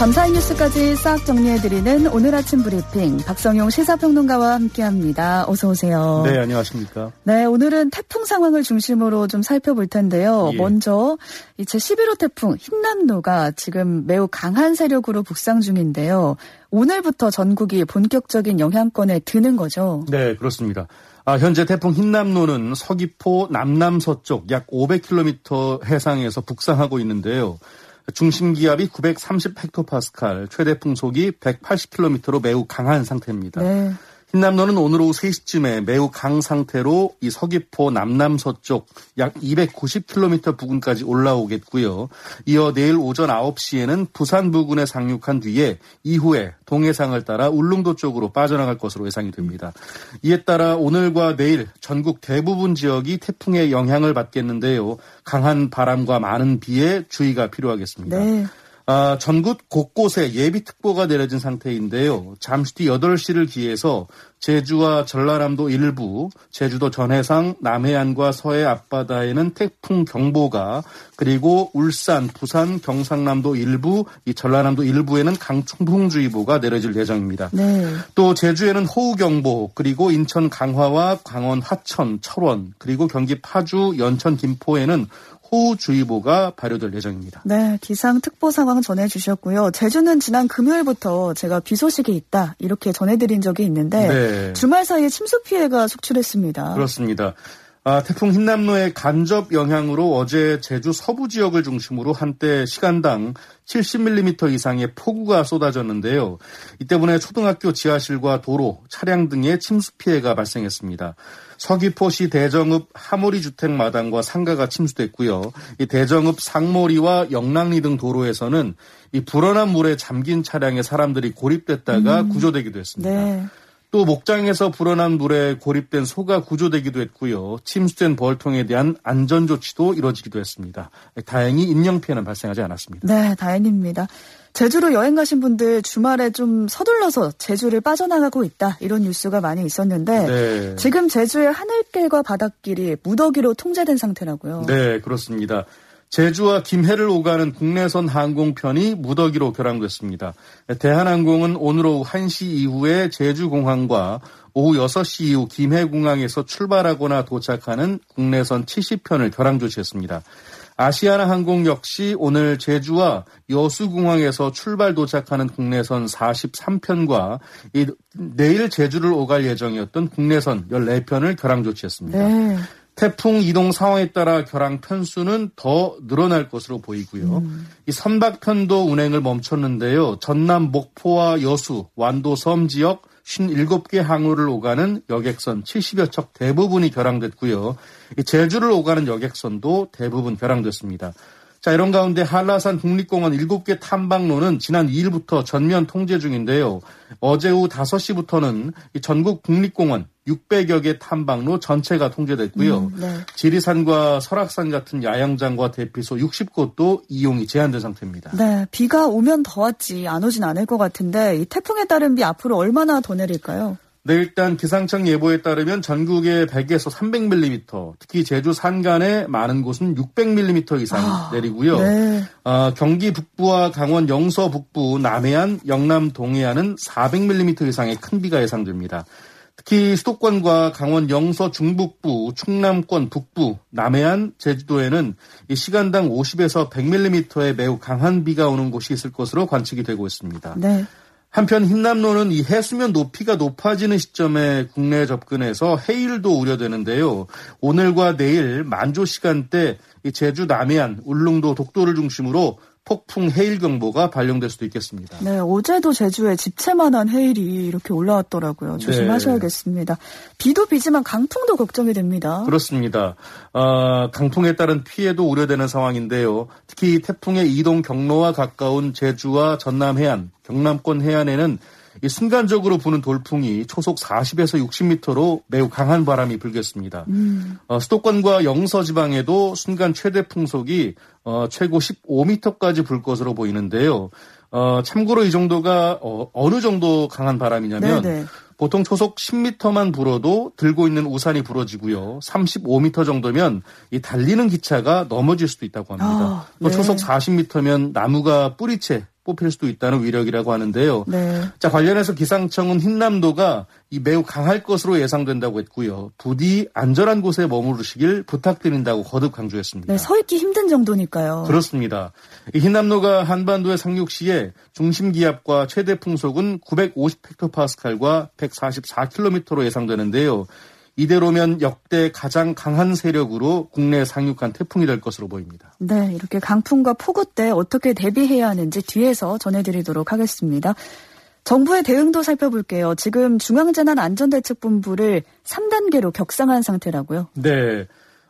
밤사이 뉴스까지 싹 정리해드리는 오늘 아침 브리핑 박성용 시사평론가와 함께합니다. 어서 오세요. 네, 안녕하십니까. 네, 오늘은 태풍 상황을 중심으로 좀 살펴볼 텐데요. 예. 먼저 제 11호 태풍 흰남노가 지금 매우 강한 세력으로 북상 중인데요. 오늘부터 전국이 본격적인 영향권에 드는 거죠. 네, 그렇습니다. 아, 현재 태풍 흰남노는 서귀포 남남서쪽 약 500km 해상에서 북상하고 있는데요. 중심 기압이 930헥토파스칼, 최대 풍속이 180km로 매우 강한 상태입니다. 네. 흰남노는 오늘 오후 3시쯤에 매우 강 상태로 이 서귀포 남남서쪽 약 290km 부근까지 올라오겠고요. 이어 내일 오전 9시에는 부산 부근에 상륙한 뒤에 이후에 동해상을 따라 울릉도 쪽으로 빠져나갈 것으로 예상이 됩니다. 이에 따라 오늘과 내일 전국 대부분 지역이 태풍의 영향을 받겠는데요. 강한 바람과 많은 비에 주의가 필요하겠습니다. 네. 아, 전국 곳곳에 예비특보가 내려진 상태인데요. 잠시 뒤 8시를 기해서 제주와 전라남도 일부, 제주도 전해상, 남해안과 서해 앞바다에는 태풍 경보가, 그리고 울산, 부산, 경상남도 일부, 이 전라남도 일부에는 강풍주의보가 내려질 예정입니다. 네. 또 제주에는 호우경보, 그리고 인천 강화와 강원 화천, 철원, 그리고 경기 파주, 연천, 김포에는 호우주의보가 발효될 예정입니다. 네, 기상특보 상황 전해주셨고요. 제주는 지난 금요일부터 제가 비 소식이 있다 이렇게 전해드린 적이 있는데 네. 주말 사이에 침수 피해가 속출했습니다. 그렇습니다. 아, 태풍 흰남노의 간접 영향으로 어제 제주 서부 지역을 중심으로 한때 시간당 70mm 이상의 폭우가 쏟아졌는데요. 이 때문에 초등학교 지하실과 도로, 차량 등의 침수 피해가 발생했습니다. 서귀포시 대정읍 하모리 주택 마당과 상가가 침수됐고요. 이 대정읍 상모리와 영랑리 등 도로에서는 이 불어난 물에 잠긴 차량에 사람들이 고립됐다가 음. 구조되기도 했습니다. 네. 또 목장에서 불어난 물에 고립된 소가 구조되기도 했고요. 침수된 벌통에 대한 안전 조치도 이루어지기도 했습니다. 다행히 인명 피해는 발생하지 않았습니다. 네, 다행입니다. 제주로 여행 가신 분들 주말에 좀 서둘러서 제주를 빠져나가고 있다 이런 뉴스가 많이 있었는데 네. 지금 제주의 하늘길과 바닷길이 무더기로 통제된 상태라고요. 네, 그렇습니다. 제주와 김해를 오가는 국내선 항공편이 무더기로 결항됐습니다. 대한항공은 오늘 오후 1시 이후에 제주공항과 오후 6시 이후 김해공항에서 출발하거나 도착하는 국내선 70편을 결항 조치했습니다. 아시아나 항공 역시 오늘 제주와 여수공항에서 출발 도착하는 국내선 43편과 내일 제주를 오갈 예정이었던 국내선 14편을 결항 조치했습니다. 네. 태풍 이동 상황에 따라 결항 편수는 더 늘어날 것으로 보이고요. 음. 이 선박 편도 운행을 멈췄는데요. 전남 목포와 여수, 완도 섬 지역 57개 항로를 오가는 여객선 70여 척 대부분이 결항됐고요. 제주를 오가는 여객선도 대부분 결항됐습니다. 자, 이런 가운데 한라산 국립공원 7개 탐방로는 지난 2일부터 전면 통제 중인데요. 어제 오후 5시부터는 전국 국립공원 600여 개 탐방로 전체가 통제됐고요. 음, 네. 지리산과 설악산 같은 야영장과 대피소 60곳도 이용이 제한된 상태입니다. 네, 비가 오면 더 왔지 안 오진 않을 것 같은데 이 태풍에 따른 비 앞으로 얼마나 더 내릴까요? 네, 일단 기상청 예보에 따르면 전국에 100에서 300mm, 특히 제주 산간에 많은 곳은 600mm 이상 아, 내리고요. 네. 어, 경기 북부와 강원 영서 북부, 남해안, 영남 동해안은 400mm 이상의 큰 비가 예상됩니다. 특히 수도권과 강원 영서 중북부, 충남권 북부, 남해안, 제주도에는 시간당 50에서 100mm의 매우 강한 비가 오는 곳이 있을 것으로 관측이 되고 있습니다. 네. 한편 흰남노는 이 해수면 높이가 높아지는 시점에 국내에 접근해서 해일도 우려되는데요. 오늘과 내일 만조 시간대 제주 남해안, 울릉도, 독도를 중심으로 폭풍 해일 경보가 발령될 수도 있겠습니다. 네, 어제도 제주에 집채만한 해일이 이렇게 올라왔더라고요. 조심하셔야겠습니다. 네. 비도 비지만 강풍도 걱정이 됩니다. 그렇습니다. 어, 강풍에 따른 피해도 우려되는 상황인데요. 특히 태풍의 이동 경로와 가까운 제주와 전남 해안, 경남권 해안에는 이 순간적으로 부는 돌풍이 초속 40에서 60m로 매우 강한 바람이 불겠습니다. 음. 어, 수도권과 영서 지방에도 순간 최대 풍속이 어, 최고 15m까지 불 것으로 보이는데요. 어, 참고로 이 정도가 어, 어느 정도 강한 바람이냐면 네네. 보통 초속 10m만 불어도 들고 있는 우산이 부러지고요. 35m 정도면 이 달리는 기차가 넘어질 수도 있다고 합니다. 아, 네. 또 초속 40m면 나무가 뿌리채 뽑힐 수도 있다는 위력이라고 하는데요. 네. 자 관련해서 기상청은 흰남도가 이 매우 강할 것으로 예상된다고 했고요. 부디 안전한 곳에 머무르시길 부탁드린다고 거듭 강조했습니다. 네, 서 있기 힘든 정도니까요. 그렇습니다. 이 흰남노가 한반도의 상륙 시에 중심 기압과 최대 풍속은 950헥토파스칼과 144km로 예상되는데요. 이대로면 역대 가장 강한 세력으로 국내에 상륙한 태풍이 될 것으로 보입니다. 네, 이렇게 강풍과 폭우 때 어떻게 대비해야 하는지 뒤에서 전해드리도록 하겠습니다. 정부의 대응도 살펴볼게요. 지금 중앙재난안전대책본부를 3단계로 격상한 상태라고요? 네.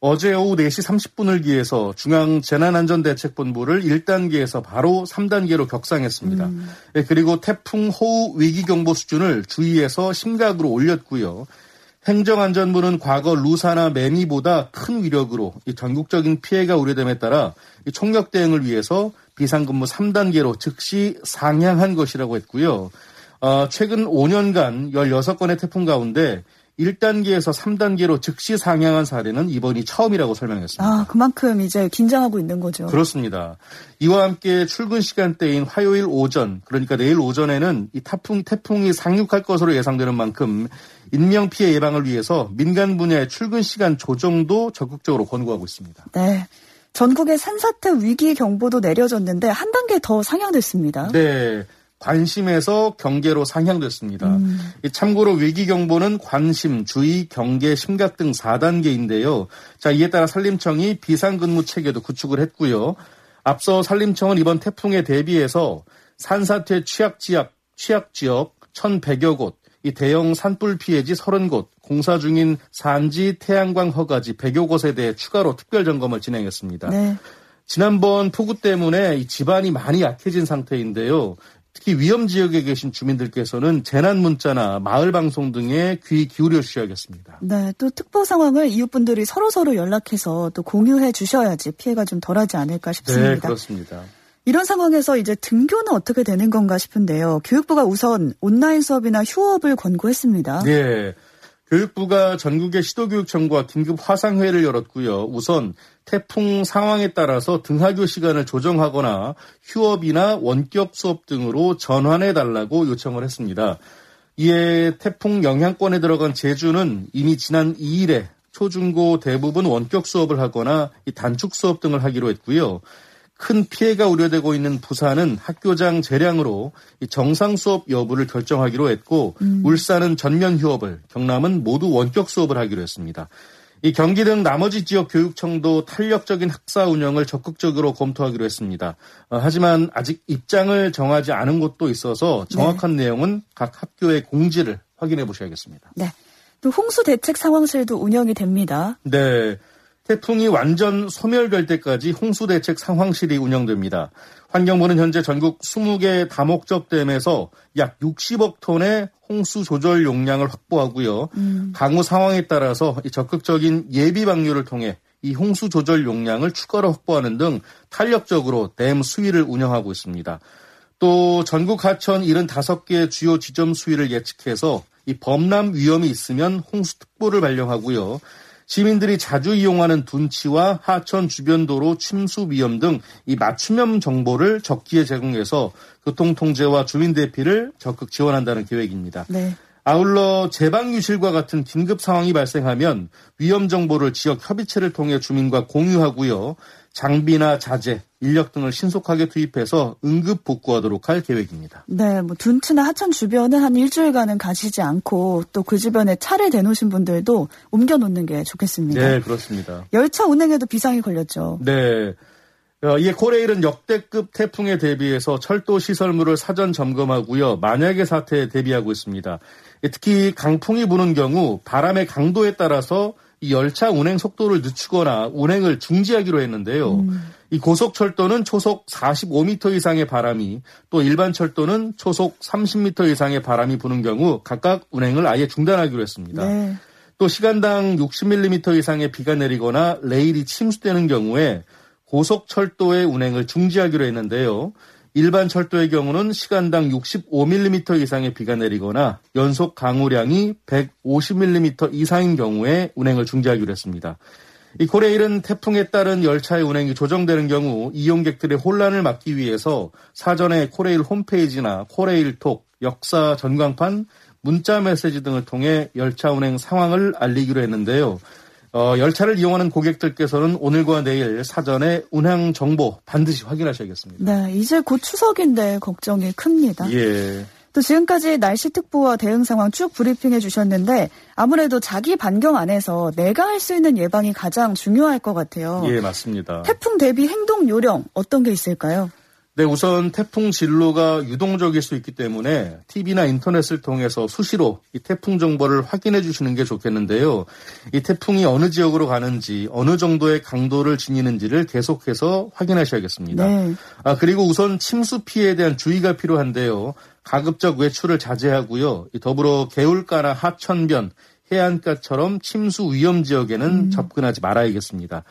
어제 오후 4시 30분을 기해서 중앙재난안전대책본부를 1단계에서 바로 3단계로 격상했습니다. 음. 네, 그리고 태풍 호우 위기경보 수준을 주의에서 심각으로 올렸고요. 행정안전부는 과거 루사나 매미보다 큰 위력으로 전국적인 피해가 우려됨에 따라 총력 대응을 위해서 비상근무 3단계로 즉시 상향한 것이라고 했고요. 어, 최근 5년간 16건의 태풍 가운데 1단계에서 3단계로 즉시 상향한 사례는 이번이 처음이라고 설명했습니다. 아, 그만큼 이제 긴장하고 있는 거죠. 그렇습니다. 이와 함께 출근 시간대인 화요일 오전, 그러니까 내일 오전에는 이 태풍, 태풍이 상륙할 것으로 예상되는 만큼 인명 피해 예방을 위해서 민간 분야의 출근 시간 조정도 적극적으로 권고하고 있습니다. 네. 전국에 산사태 위기 경보도 내려졌는데 한 단계 더 상향됐습니다. 네. 관심에서 경계로 상향됐습니다. 음. 참고로 위기 경보는 관심, 주의, 경계, 심각 등 4단계인데요. 자, 이에 따라 산림청이 비상근무 체계도 구축을 했고요. 앞서 산림청은 이번 태풍에 대비해서 산사태 취약 지역, 취약 지역 1,100여 곳, 이 대형 산불 피해지 30곳, 공사 중인 산지, 태양광 허가지 100여 곳에 대해 추가로 특별 점검을 진행했습니다. 네. 지난번 폭우 때문에 이 집안이 많이 약해진 상태인데요. 특히 위험 지역에 계신 주민들께서는 재난 문자나 마을 방송 등에 귀 기울여 주셔야겠습니다. 네, 또 특보 상황을 이웃분들이 서로 서로 연락해서 또 공유해 주셔야지 피해가 좀 덜하지 않을까 싶습니다. 네, 그렇습니다. 이런 상황에서 이제 등교는 어떻게 되는 건가 싶은데요. 교육부가 우선 온라인 수업이나 휴업을 권고했습니다. 네. 교육부가 전국의 시도교육청과 긴급 화상회를 열었고요. 우선 태풍 상황에 따라서 등하교 시간을 조정하거나 휴업이나 원격 수업 등으로 전환해 달라고 요청을 했습니다. 이에 태풍 영향권에 들어간 제주는 이미 지난 2일에 초중고 대부분 원격 수업을 하거나 단축 수업 등을 하기로 했고요. 큰 피해가 우려되고 있는 부산은 학교장 재량으로 정상 수업 여부를 결정하기로 했고 음. 울산은 전면 휴업을, 경남은 모두 원격 수업을 하기로 했습니다. 이 경기 등 나머지 지역 교육청도 탄력적인 학사 운영을 적극적으로 검토하기로 했습니다. 어, 하지만 아직 입장을 정하지 않은 곳도 있어서 정확한 네. 내용은 각 학교의 공지를 확인해 보셔야겠습니다. 네. 또 홍수 대책 상황실도 운영이 됩니다. 네. 태풍이 완전 소멸될 때까지 홍수 대책 상황실이 운영됩니다. 환경부는 현재 전국 20개 다목적댐에서 약 60억 톤의 홍수 조절 용량을 확보하고요. 음. 강우 상황에 따라서 적극적인 예비 방류를 통해 이 홍수 조절 용량을 추가로 확보하는 등 탄력적으로 댐 수위를 운영하고 있습니다. 또 전국 하천 75개 주요 지점 수위를 예측해서 이 범람 위험이 있으면 홍수특보를 발령하고요. 시민들이 자주 이용하는 둔치와 하천 주변 도로 침수 위험 등 이 맞춤형 정보를 적기에 제공해서 교통 통제와 주민 대피를 적극 지원한다는 계획입니다. 네. 아울러 재방 유실과 같은 긴급 상황이 발생하면 위험 정보를 지역 협의체를 통해 주민과 공유하고요. 장비나 자재, 인력 등을 신속하게 투입해서 응급 복구하도록 할 계획입니다. 네, 뭐 둔트나 하천 주변은 한 일주일간은 가시지 않고 또 그 주변에 차를 대놓으신 분들도 옮겨 놓는 게 좋겠습니다. 네, 그렇습니다. 열차 운행에도 비상이 걸렸죠. 네. 어, 이에 코레일은 역대급 태풍에 대비해서 철도 시설물을 사전 점검하고요. 만약의 사태에 대비하고 있습니다. 특히 강풍이 부는 경우 바람의 강도에 따라서 이 열차 운행 속도를 늦추거나 운행을 중지하기로 했는데요. 음. 이 고속철도는 초속 45m 이상의 바람이 또 일반 철도는 초속 30m 이상의 바람이 부는 경우 각각 운행을 아예 중단하기로 했습니다. 네. 또 시간당 60mm 이상의 비가 내리거나 레일이 침수되는 경우에 고속철도의 운행을 중지하기로 했는데요. 일반 철도의 경우는 시간당 65mm 이상의 비가 내리거나 연속 강우량이 150mm 이상인 경우에 운행을 중지하기로 했습니다. 이 코레일은 태풍에 따른 열차의 운행이 조정되는 경우 이용객들의 혼란을 막기 위해서 사전에 코레일 홈페이지나 코레일톡, 역사 전광판, 문자 메시지 등을 통해 열차 운행 상황을 알리기로 했는데요. 어, 열차를 이용하는 고객들께서는 오늘과 내일 사전에 운행 정보 반드시 확인하셔야겠습니다. 네, 이제 곧 추석인데 걱정이 큽니다. 예. 또 지금까지 날씨 특보와 대응 상황 쭉 브리핑해 주셨는데 아무래도 자기 반경 안에서 내가 할 수 있는 예방이 가장 중요할 것 같아요. 예, 맞습니다. 태풍 대비 행동 요령 어떤 게 있을까요? 네, 우선 태풍 진로가 유동적일 수 있기 때문에 TV나 인터넷을 통해서 수시로 이 태풍 정보를 확인해 주시는 게 좋겠는데요. 이 태풍이 어느 지역으로 가는지 어느 정도의 강도를 지니는지를 계속해서 확인하셔야겠습니다. 네. 아, 그리고 우선 침수 피해에 대한 주의가 필요한데요. 가급적 외출을 자제하고요. 더불어 개울가나 하천변, 해안가처럼 침수 위험 지역에는 음. 접근하지 말아야겠습니다.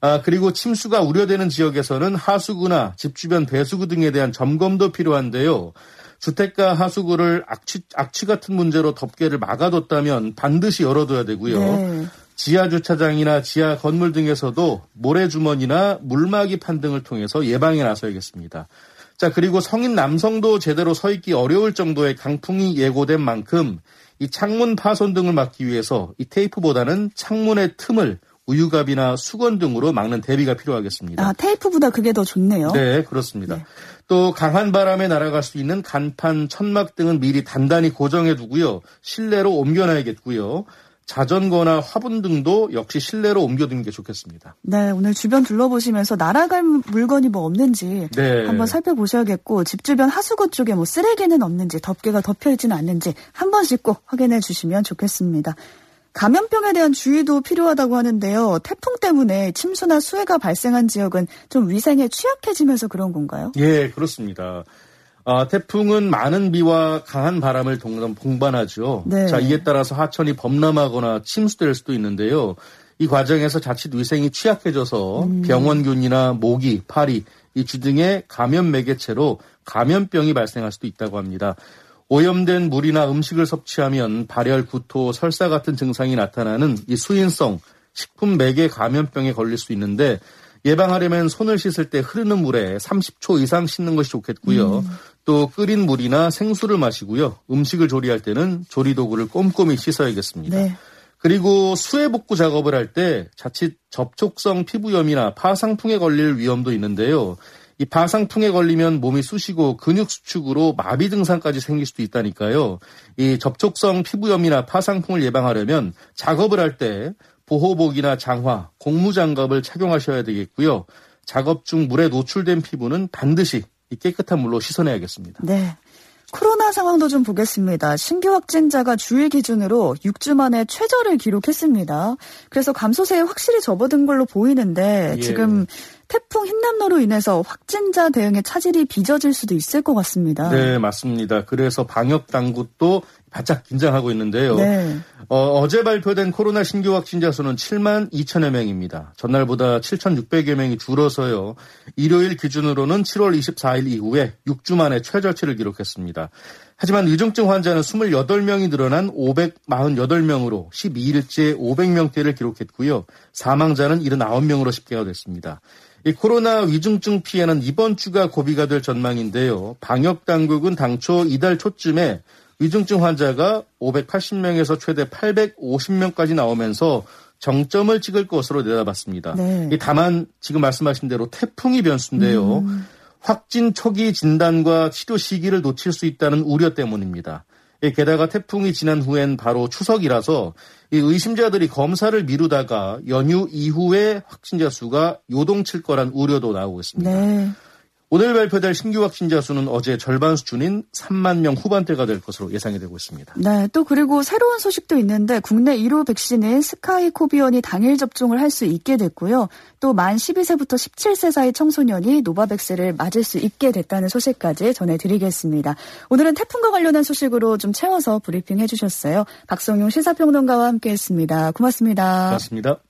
아, 그리고 침수가 우려되는 지역에서는 하수구나 집 주변 배수구 등에 대한 점검도 필요한데요. 주택가 하수구를 악취, 악취 같은 문제로 덮개를 막아뒀다면 반드시 열어둬야 되고요. 네. 지하 주차장이나 지하 건물 등에서도 모래주머니나 물막이 판 등을 통해서 예방에 나서야겠습니다. 자, 그리고 성인 남성도 제대로 서 있기 어려울 정도의 강풍이 예고된 만큼 이 창문 파손 등을 막기 위해서 이 테이프보다는 창문의 틈을 우유갑이나 수건 등으로 막는 대비가 필요하겠습니다. 아, 테이프보다 그게 더 좋네요. 네, 그렇습니다. 네. 또 강한 바람에 날아갈 수 있는 간판, 천막 등은 미리 단단히 고정해 두고요. 실내로 옮겨놔야겠고요. 자전거나 화분 등도 역시 실내로 옮겨두는 게 좋겠습니다. 네, 오늘 주변 둘러보시면서 날아갈 물건이 뭐 없는지 네. 한번 살펴보셔야겠고 집 주변 하수구 쪽에 뭐 쓰레기는 없는지 덮개가 덮여 있지는 않는지 한 번씩 꼭 확인해 주시면 좋겠습니다. 감염병에 대한 주의도 필요하다고 하는데요. 태풍 때문에 침수나 수해가 발생한 지역은 좀 위생에 취약해지면서 그런 건가요? 예, 그렇습니다. 아, 태풍은 많은 비와 강한 바람을 동반하죠. 네. 자, 이에 따라서 하천이 범람하거나 침수될 수도 있는데요. 이 과정에서 자칫 위생이 취약해져서 음. 병원균이나 모기, 파리, 이 주등의 감염 매개체로 감염병이 발생할 수도 있다고 합니다. 오염된 물이나 음식을 섭취하면 발열, 구토, 설사 같은 증상이 나타나는 이 수인성 식품 매개 감염병에 걸릴 수 있는데 예방하려면 손을 씻을 때 흐르는 물에 30초 이상 씻는 것이 좋겠고요. 음. 또 끓인 물이나 생수를 마시고요. 음식을 조리할 때는 조리 도구를 꼼꼼히 씻어야겠습니다. 네. 그리고 수해 복구 작업을 할 때 자칫 접촉성 피부염이나 파상풍에 걸릴 위험도 있는데요. 이 파상풍에 걸리면 몸이 쑤시고 근육 수축으로 마비 증상까지 생길 수도 있다니까요. 이 접촉성 피부염이나 파상풍을 예방하려면 작업을 할 때 보호복이나 장화, 공무장갑을 착용하셔야 되겠고요. 작업 중 물에 노출된 피부는 반드시 깨끗한 물로 씻어내야겠습니다. 네. 코로나 상황도 좀 보겠습니다. 신규 확진자가 주일 기준으로 6주 만에 최저를 기록했습니다. 그래서 감소세에 확실히 접어든 걸로 보이는데 예. 지금 태풍 흰남노로 인해서 확진자 대응에 차질이 빚어질 수도 있을 것 같습니다. 네, 맞습니다. 그래서 방역 당국도 바짝 긴장하고 있는데요. 네. 어, 제 발표된 코로나 신규 확진자 수는 7만 2천여 명입니다. 전날보다 7,600여 명이 줄어서요. 일요일 기준으로는 7월 24일 이후에 6주 만에 최저치를 기록했습니다. 하지만 위중증 환자는 28명이 늘어난 548명으로 12일째 500명대를 기록했고요. 사망자는 79명으로 집계가 됐습니다. 이 코로나 위중증 피해는 이번 주가 고비가 될 전망인데요. 방역 당국은 당초 이달 초쯤에 위중증 환자가 580명에서 최대 850명까지 나오면서 정점을 찍을 것으로 내다봤습니다. 네. 다만 지금 말씀하신 대로 태풍이 변수인데요. 음. 확진 초기 진단과 치료 시기를 놓칠 수 있다는 우려 때문입니다. 예, 게다가 태풍이 지난 후엔 바로 추석이라서 이 의심자들이 검사를 미루다가 연휴 이후에 확진자 수가 요동칠 거란 우려도 나오고 있습니다. 네. 오늘 발표될 신규 확진자 수는 어제 절반 수준인 3만 명 후반대가 될 것으로 예상이 되고 있습니다. 네, 또 그리고 새로운 소식도 있는데 국내 1호 백신인 스카이코비언이 당일 접종을 할 수 있게 됐고요. 또 만 12세부터 17세 사이 청소년이 노바백스를 맞을 수 있게 됐다는 소식까지 전해드리겠습니다. 오늘은 태풍과 관련한 소식으로 좀 채워서 브리핑 해주셨어요. 박성용 시사평론가와 함께했습니다. 고맙습니다. 고맙습니다.